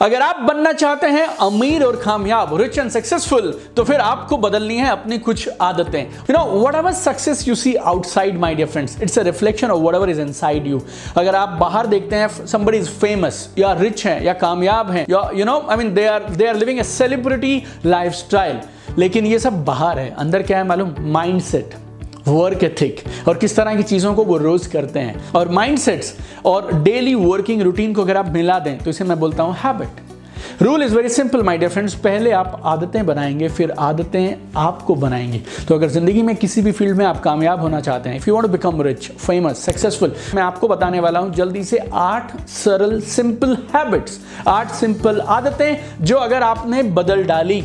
अगर आप बनना चाहते हैं अमीर और कामयाब रिच एंड सक्सेसफुल तो फिर आपको बदलनी है अपनी कुछ आदतें। You know whatever success you see outside my dear friends it's a reflection of whatever is inside you अगर आप बाहर देखते हैं, somebody इज़ फ़ेमस या रिच है, या कामयाब है, या you know I mean they are they are living a celebrity life लेकिन ये सब बाहर है, अंदर क्या है मालूम? माइंड सेट वर्क एथिक और किस तरह की चीज़ों को वो रोज़ करते हैं। और माइंडसेट्स और डेली वर्किंग रूटीन को अगर आप मिला दें तो इसे मैं बोलता हूँ habit rule is very simple my dear friends पहले आप आदतें बनाएँगे, फिर आदतें आपको बनाएँगी। तो अगर ज़िंदगी में किसी भी फ़ील्ड में आप कामयाब होना चाहते हैं if you want to become rich famous successful मैं आपको बताने वाला हूँ, जल्दी से आठ सरल सिंपल हैबिट्स आठ सिंपल आदतें, जो अगर आपने बदल डाली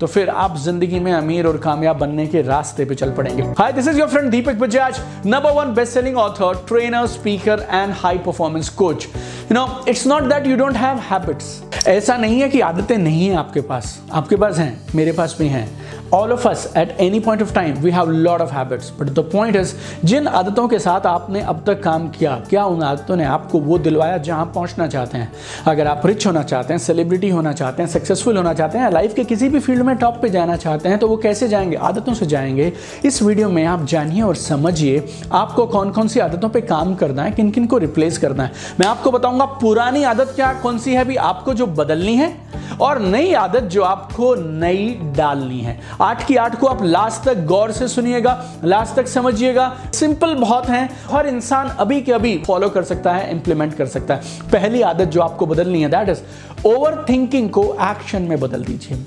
तो फिर आप ज़िंदगी में अमीर और कामयाब बनने के रास्ते पे चल पड़ेंगे। Hi this is your friend Deepak Bajaj number one best selling author trainer speaker and high performance coach you know it's not that you don't have habits ऐसा नहीं है कि आदतें नहीं है आपके पास। आपके पास हैं, मेरे पास भी हैं। All of us at any point of time we have lot of habits but the point is जिन आदतों के साथ आपने अब तक काम किया, क्या उन आदतों ने आपको वो दिलवाया जहाँ आप पहुँचना चाहते हैं? अगर आप रिच होना चाहते हैं सेलिब्रिटी होना चाहते हैं सक्सेसफुल होना चाहते हैं लाइफ के किसी भी फ़ील्ड में टॉप पे जाना चाहते हैं तो वो कैसे जाएँगे? आदतों से जाएँगे। इस वीडियो में आप जानिए और समझिए, आपको कौन कौन सी आदतों पर काम करना है किन किन को रिप्लेस करना है। मैं आपको बताऊँगा, पुरानी आदत क्या, कौन सी है? भी आपको जो बदलनी है और नई आदत जो आपको नई डालनी है। आठ की आठ को आप लास्ट तक गौर से सुनिएगा, लास्ट तक समझिएगा। सिंपल बहुत है, हर इंसान अभी के अभी फॉलो कर सकता है इंप्लीमेंट कर सकता है। पहली आदत जो आपको बदलनी है दैट इज़ ओवर थिंकिंग को एक्शन में बदल दीजिए।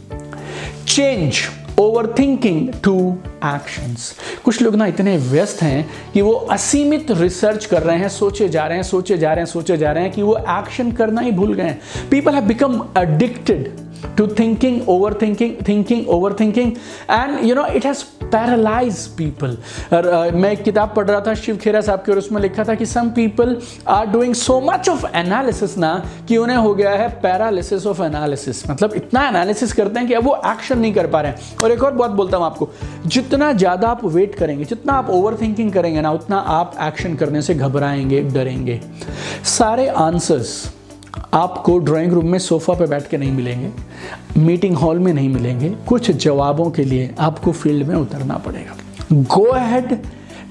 Change over thinking to actions कुछ लोग ना इतने व्यस्त हैं कि वो असीमित रिसर्च कर रहे हैं, सोचे जा रहे हैं, सोचे जा रहे हैं, सोचे जा रहे हैं कि वो एक्शन करना ही भूल गए हैं। People have become addicted to thinking overthinking thinking overthinking. And you know it has people और uh, मैं एक किताब पढ़ रहा था शिव खेरा साहब के और उसमें लिखा था कि some people are doing so much of analysis ना कि उन्हें हो गया है पैरालिसिस ऑफ़ एनालिसिस मतलब इतना एनालिसिस करते हैं कि अब वो एक्शन नहीं कर पा रहे हैं। और एक और बात बोलता हूँ आपको जितना ज़्यादा आप वेट करेंगे जितना आप ओवर थिंकिंग करेंगे ना उतना आप एक्शन करने से घबराएँगे डरेंगे। सारे आंसर्स आपको ड्राइंग रूम में सोफ़ा पे बैठ के नहीं मिलेंगे। मीटिंग हॉल में नहीं मिलेंगे। कुछ जवाबों के लिए आपको फ़ील्ड में उतरना पड़ेगा। Go ahead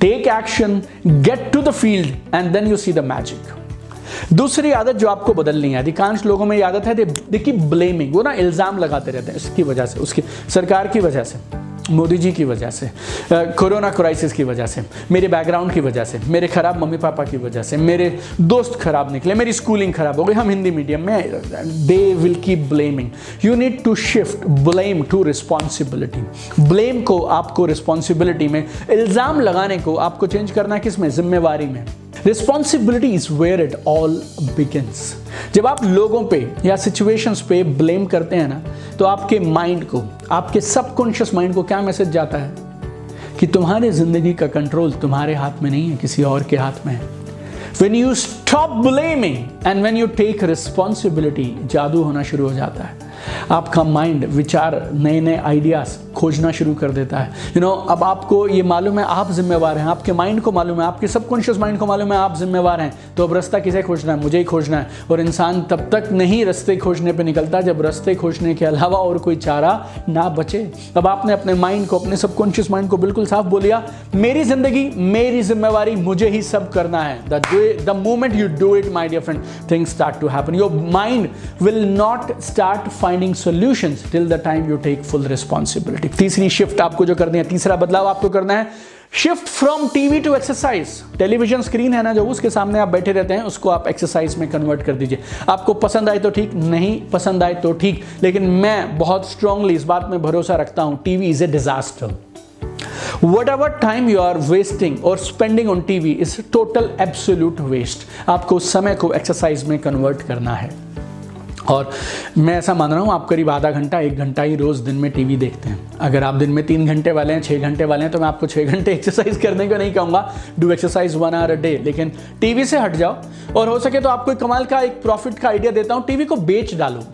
take action get to the field and then you see the magic दूसरी आदत जो आपको बदलनी है, अधिकांश लोगों में आदत है देखिए ब्लेमिंग वो ना इल्ज़ाम लगाते रहते हैं, इसकी वजह से, उसकी सरकार की वजह से। मोदी जी की वजह से कोरोना क्राइसिस की वजह से, मेरे बैकग्राउंड की वजह से, मेरे खराब मम्मी पापा की वजह से, मेरे दोस्त खराब निकले, मेरी स्कूलिंग खराब हो गई, हम हिंदी मीडियम में they will keep blaming you need to shift blame to responsibility blame को आपको रिस्पॉन्सिबिलिटी में, इल्ज़ाम लगाने को आपको चेंज करना है किसमें जिम्मेवारी में। Responsibility is where it all begins जब आप लोगों पे या सिचुएशंस पे ब्लेम करते हैं ना तो आपके माइंड को, आपके सबकॉन्शियस माइंड को क्या मैसेज जाता है? कि तुम्हारे ज़िंदगी का कंट्रोल तुम्हारे हाथ में नहीं है, किसी और के हाथ में है। When you stop blaming and when you take responsibility जादू होना शुरू हो जाता है। आपका माइंड विचार नए नए आइडियाज़ खोजना शुरू कर देता है। यू you नो know, अब आपको ये मालूम है आप जिम्मेवार हैं आपके माइंड को मालूम है आपके सबकॉन्शियस माइंड को मालूम है आप जिम्मेवार हैं। तो अब रास्ता किसे खोजना है? मुझे ही खोजना है। और इंसान तब तक नहीं रास्ते खोजने पर निकलता जब रास्ते खोजने के अलावा और कोई चारा ना बचे। अब आपने अपने माइंड को अपने सबकॉन्शियस माइंड को बिल्कुल साफ़ बोलिया मेरी ज़िंदगी मेरी जिम्मेवारी मुझे ही सब करना है। The moment you do it my dear friend things start to happen your mind will not start finding solutions till the time you take full responsibility तीसरी शिफ्ट आपको जो करनी है, तीसरा बदलाव आपको करना है। Shift from TV to exercise television screen है ना जो, उसके सामने आप बैठे रहते हैं, उसको आप एक्सरसाइज में कन्वर्ट कर दीजिए। आपको पसंद आए तो ठीक, नहीं पसंद आए तो ठीक, लेकिन मैं बहुत स्ट्रांगली इस बात में भरोसा रखता हूँ TV is a disaster whatever time you are wasting और spending on TV is total absolute waste आपको समय को एक्सरसाइज में कन्वर्ट करना है। और मैं ऐसा मान रहा हूँ, आप करीब आधा घंटा, एक घंटा ही रोज़ दिन में टीवी देखते हैं। अगर आप दिन में तीन घंटे वाले हैं छः घंटे वाले हैं तो मैं आपको छः घंटे एक्सरसाइज करने को नहीं कहूँगा। Do exercise one hour a day लेकिन टीवी से हट जाओ। और हो सके तो आपको कमाल का, एक प्रॉफिट का आइडिया देता हूँ। टीवी को बेच डालो।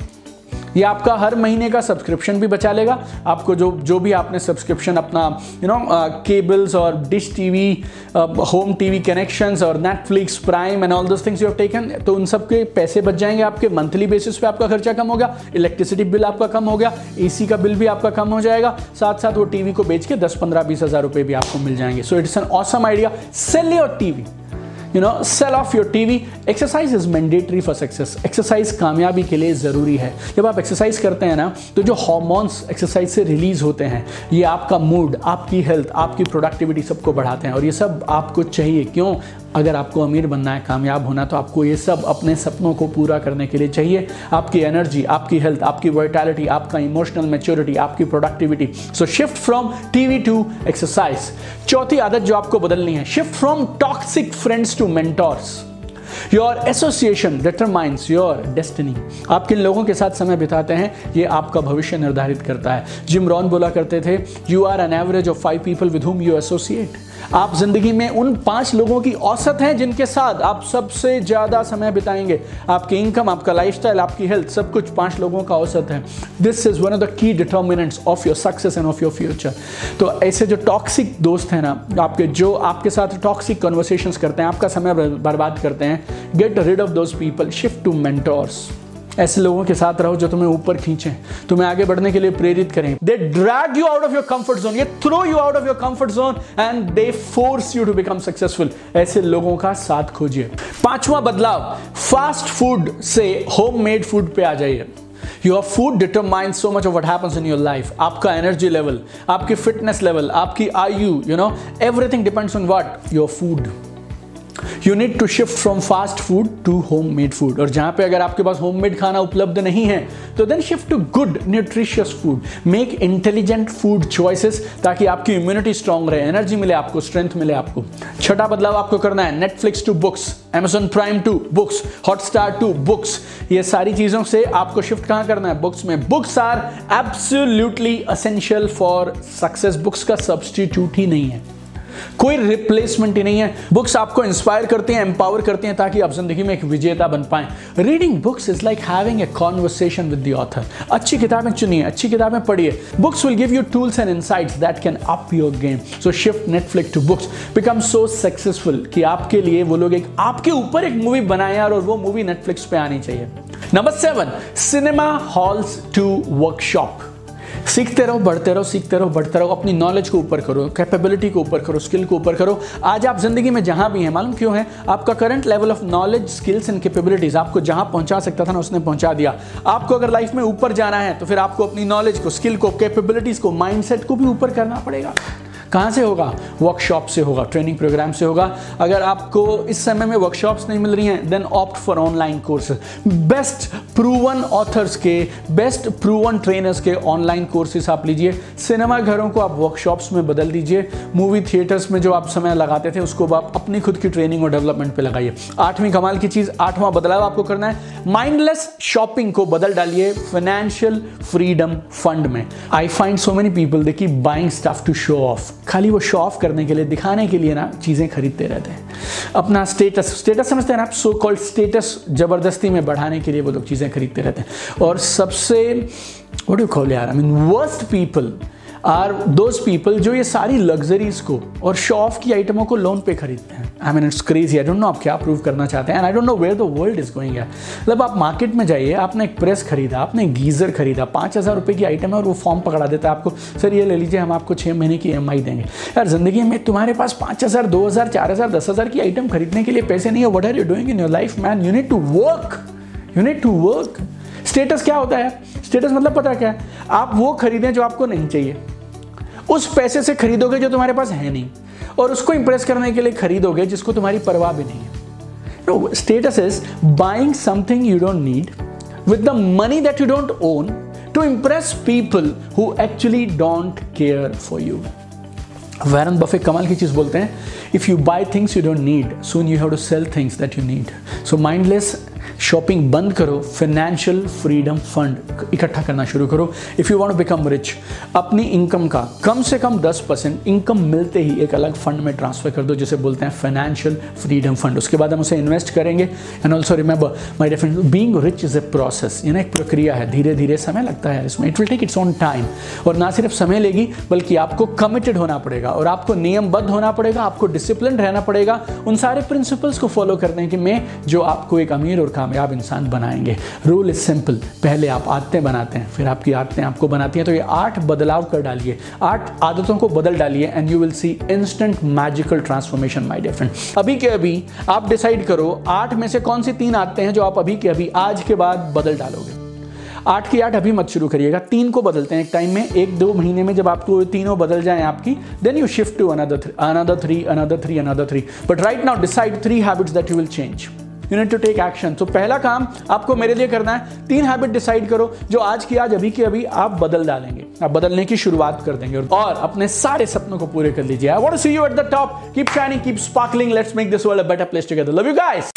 ये आपका हर महीने का सब्सक्रिप्शन भी बचा लेगा। आपको जो जो भी आपने सब्सक्रिप्शन अपना यू नो केबल्स और dish TV home TV connections और Netflix prime and all those things you have taken तो उन सब के पैसे बच जाएँगे आपके। मंथली बेसिस पे आपका खर्चा कम हो गया इलेक्ट्रिसिटी बिल आपका कम हो गया एसी का बिल भी आपका कम हो जाएगा। साथ साथ वो टीवी को बेच के दस पंद्रह बीस हज़ार रुपए भी आपको मिल जाएँगे। So it's an awesome idea sell your TV you know sell off your TV exercise is mandatory for success exercise कामयाबी के लिए ज़रूरी है। जब आप एक्सरसाइज करते हैं ना तो जो हॉर्मोन्स एक्सरसाइज से रिलीज़ होते हैं, ये आपका मूड आपकी हेल्थ आपकी प्रोडक्टिविटी सबको बढ़ाते हैं और ये सब आपको चाहिए। क्यों? अगर आपको अमीर बनना है, कामयाब होना तो आपको ये सब अपने सपनों को पूरा करने के लिए चाहिए। आपकी एनर्जी आपकी हेल्थ आपकी वर्टैलिटी आपका इमोशनल मेच्योरिटी आपकी productivity so shift from TV to exercise चौथी आदत जो आपको बदलनी है shift from toxic friends to mentors your association determines your destiny आप किन लोगों के साथ समय बिताते हैं, ये आपका भविष्य निर्धारित करता है। जिम रॉन बोला करते थे you are an average of five people with whom you associate आप ज़िंदगी में उन पाँच लोगों की औसत हैं जिनके साथ आप सबसे ज़्यादा समय बिताएँगे। आपकी इनकम आपका लाइफस्टाइल आपकी हेल्थ सब कुछ पाँच लोगों का औसत है। This is one of the key determinants of your success and of your future तो ऐसे जो टॉक्सिक दोस्त हैं ना, आपके जो आपके साथ टॉक्सिक कन्वर्सेशन करते हैं, आपका समय बर्बाद करते हैं get rid of those people shift to mentors ऐसे लोगों के साथ रहो जो तुम्हें ऊपर खींचे। तुम्हें आगे बढ़ने के लिए प्रेरित करें। They drag you out of your comfort zone ये throw you out of your comfort zone and they force you to become successful ऐसे लोगों का साथ खोजिए। पांचवा बदलाव फास्ट फ़ूड से होम मेड फ़ूड पे आ जाइए। Your food determine so much of what happens in your life आपका एनर्जी लेवल आपकी फिटनेस लेवल आपकी आयु you know everything depends on what your food you need to shift from fast food to homemade food और जहाँ पे अगर आपके पास home made खाना उपलब्ध नहीं है तो then shift to good nutritious food make intelligent food choices ताकि आपकी इम्यूनिटी स्ट्रांग रहे एनर्जी मिले आपको स्ट्रेंथ मिले आपको. छठा बदलाव आपको करना है Netflix to books Amazon prime to books Hotstar to books ये सारी चीज़ों से आपको शिफ्ट कहाँ करना है? बुक्स में. Books are absolutely essential for success books का सब्सटीट्यूट ही नहीं है. कोई रिप्लेसमेंट ही नहीं है। बुक्स आपको इंस्पायर करते हैं एम्पावर करते हैं ताकि आप ज़िंदगी में एक विजेता बन पाएँ। Reading books is like having a conversation with the author अच्छी किताबें चुनिए, अच्छी किताबें पढ़िए। Books will give you tools and insights that can up your game so shift Netflix to books become so successful कि आपके लिए वो लोग एक आपके ऊपर एक मूवी बनाए और वो मूवी नेटफ्लिक्स पे आनी चाहिए। Number seven cinema halls to workshop सीखते रहो, बढ़ते रहो, सीखते रहो, बढ़ते रहो, अपनी नॉलेज को ऊपर करो कैपेबिलिटी को ऊपर करो स्किल को ऊपर करो। आज आप ज़िंदगी में जहाँ भी हैं, मालूम क्यों है? आपका current level of knowledge skills and capabilities आपको जहाँ पहुँचा सकता था ना, उसने पहुँचा दिया। आपको अगर लाइफ में ऊपर जाना है तो फिर आपको अपनी नॉलेज को स्किल को कैपेबिलिटीज को माइंडसेट को भी ऊपर करना पड़ेगा। कहाँ से होगा? वर्कशॉप से होगा ट्रेनिंग प्रोग्राम से होगा। अगर आपको इस समय में वर्कशॉप्स नहीं मिल रही हैं then opt for online courses best proven authors के बेस्ट प्रूवन ट्रेनर्स के ऑनलाइन कोर्सेज आप लीजिए। सिनेमा घरों को आप वर्कशॉप्स में बदल दीजिए। मूवी थिएटर्स में जो आप समय लगाते थे, उसको आप अपनी खुद की ट्रेनिंग और डेवलपमेंट पर लगाइए। आठवीं कमाल की चीज़, आठवां बदलाव आपको करना है। माइंडलेस शॉपिंग को बदल डालिए फाइनेंशियल फ्रीडम फंड में। I find so many people they keep buying stuff to show off खाली वो शो ऑफ़ करने के लिए, दिखाने के लिए ना चीज़ें खरीदते रहते हैं। अपना स्टेटस स्टेटस समझते हैं ना आप? सो कॉल्ड स्टेटस ज़बरदस्ती में बढ़ाने के लिए वो लोग चीज़ें खरीदते रहते हैं। और सबसे वट यू कॉल यार? I mean worst people are those people जो ये सारी लग्जरीज को और शो ऑफ़ की आइटमों को लोन पे खरीदते हैं। I mean it's crazy I don't know आप क्या प्रूव करना चाहते हैं। And I don't know where the world is going है मतलब आप मार्केट में जाइए, आपने एक प्रेस खरीदा, आपने एक गीजर खरीदा, पाँच हज़ार रुपये की आइटम है और वो फॉर्म पकड़ा देता है आपको। सर ये ले लीजिए, हम आपको छः महीने की ई देंगे। यार, ज़िंदगी में तुम्हारे पास पाँच हज़ार, दो हज़ार, चार हज़ार, दस हज़ार की आइटम खरीदने के लिए पैसे नहीं है। What are you doing in your life man you need to work you need to work status क्या होता है? स्टेटस मतलब पता क्या है? आप वो खरीदें जो आपको नहीं चाहिए। उस पैसे से खरीदोगे जो तुम्हारे पास है नहीं, और उसको इंप्रेस करने के लिए खरीदोगे जिसको तुम्हारी परवाह भी नहीं है। Status is buying something you don't need with the money that you don't own to impress people who actually don't care for you Warren Buffett कमाल की चीज़ बोलते हैं if you buy things you don't need soon you have to sell things that you need so mindless shopping बंद करो financial freedom fund इकट्ठा करना शुरू करो। If you want to become rich अपनी इनकम का कम से कम 10 परसेंट इनकम मिलते ही एक अलग फंड में ट्रांसफ़र कर दो, जिसे बोलते हैं फाइनेंशियल फ्रीडम फंड उसके बाद हम उसे इन्वेस्ट करेंगे। And also remember my dear friend being rich is a process यानी एक प्रक्रिया है। धीरे धीरे समय लगता है इसमें। It will take its own time और ना सिर्फ़ समय लेगी, बल्कि आपको कमिटेड होना पड़ेगा। और आपको नियमबद्ध होना पड़ेगा, आपको डिसिप्लिन रहना पड़ेगा। उन सारे प्रिंसिपल्स को फॉलो करने के में जो आपको एक अमीर और कामयाब इंसान बनाएँगे। रूल इज़ सिंपल पहले आप आदतें बनाते हैं, फिर आपकी आदतें आपको बनाती हैं। तो ये आठ बदलाव कर डालिए। आठ आदतों को बदल डालिए and you will see instant magical transformation my dear friend अभी के अभी आप डिसाइड करो, आठ में से कौन सी तीन आदतें हैं जो आप अभी के अभी, आज के बाद बदल डालोगे? आठ की आठ अभी मत शुरू करिएगा। तीन को बदलते हैं एक टाइम में, एक दो महीने में जब आपको तीनों बदल जाए आपकी then you shift to another another three another three another three but right now decide three habits that you will change you need to take action तो पहला काम आपको मेरे लिए करना है, तीन हैबिट डिसाइड करो जो आज की, आज अभी की, अभी आप बदल डालेंगे। आप बदलने की शुरुआत कर देंगे और अपने सारे सपनों को पूरे कर लीजिए। I want to see you at the top keep shining keep sparkling let's make this world a better place together love you guys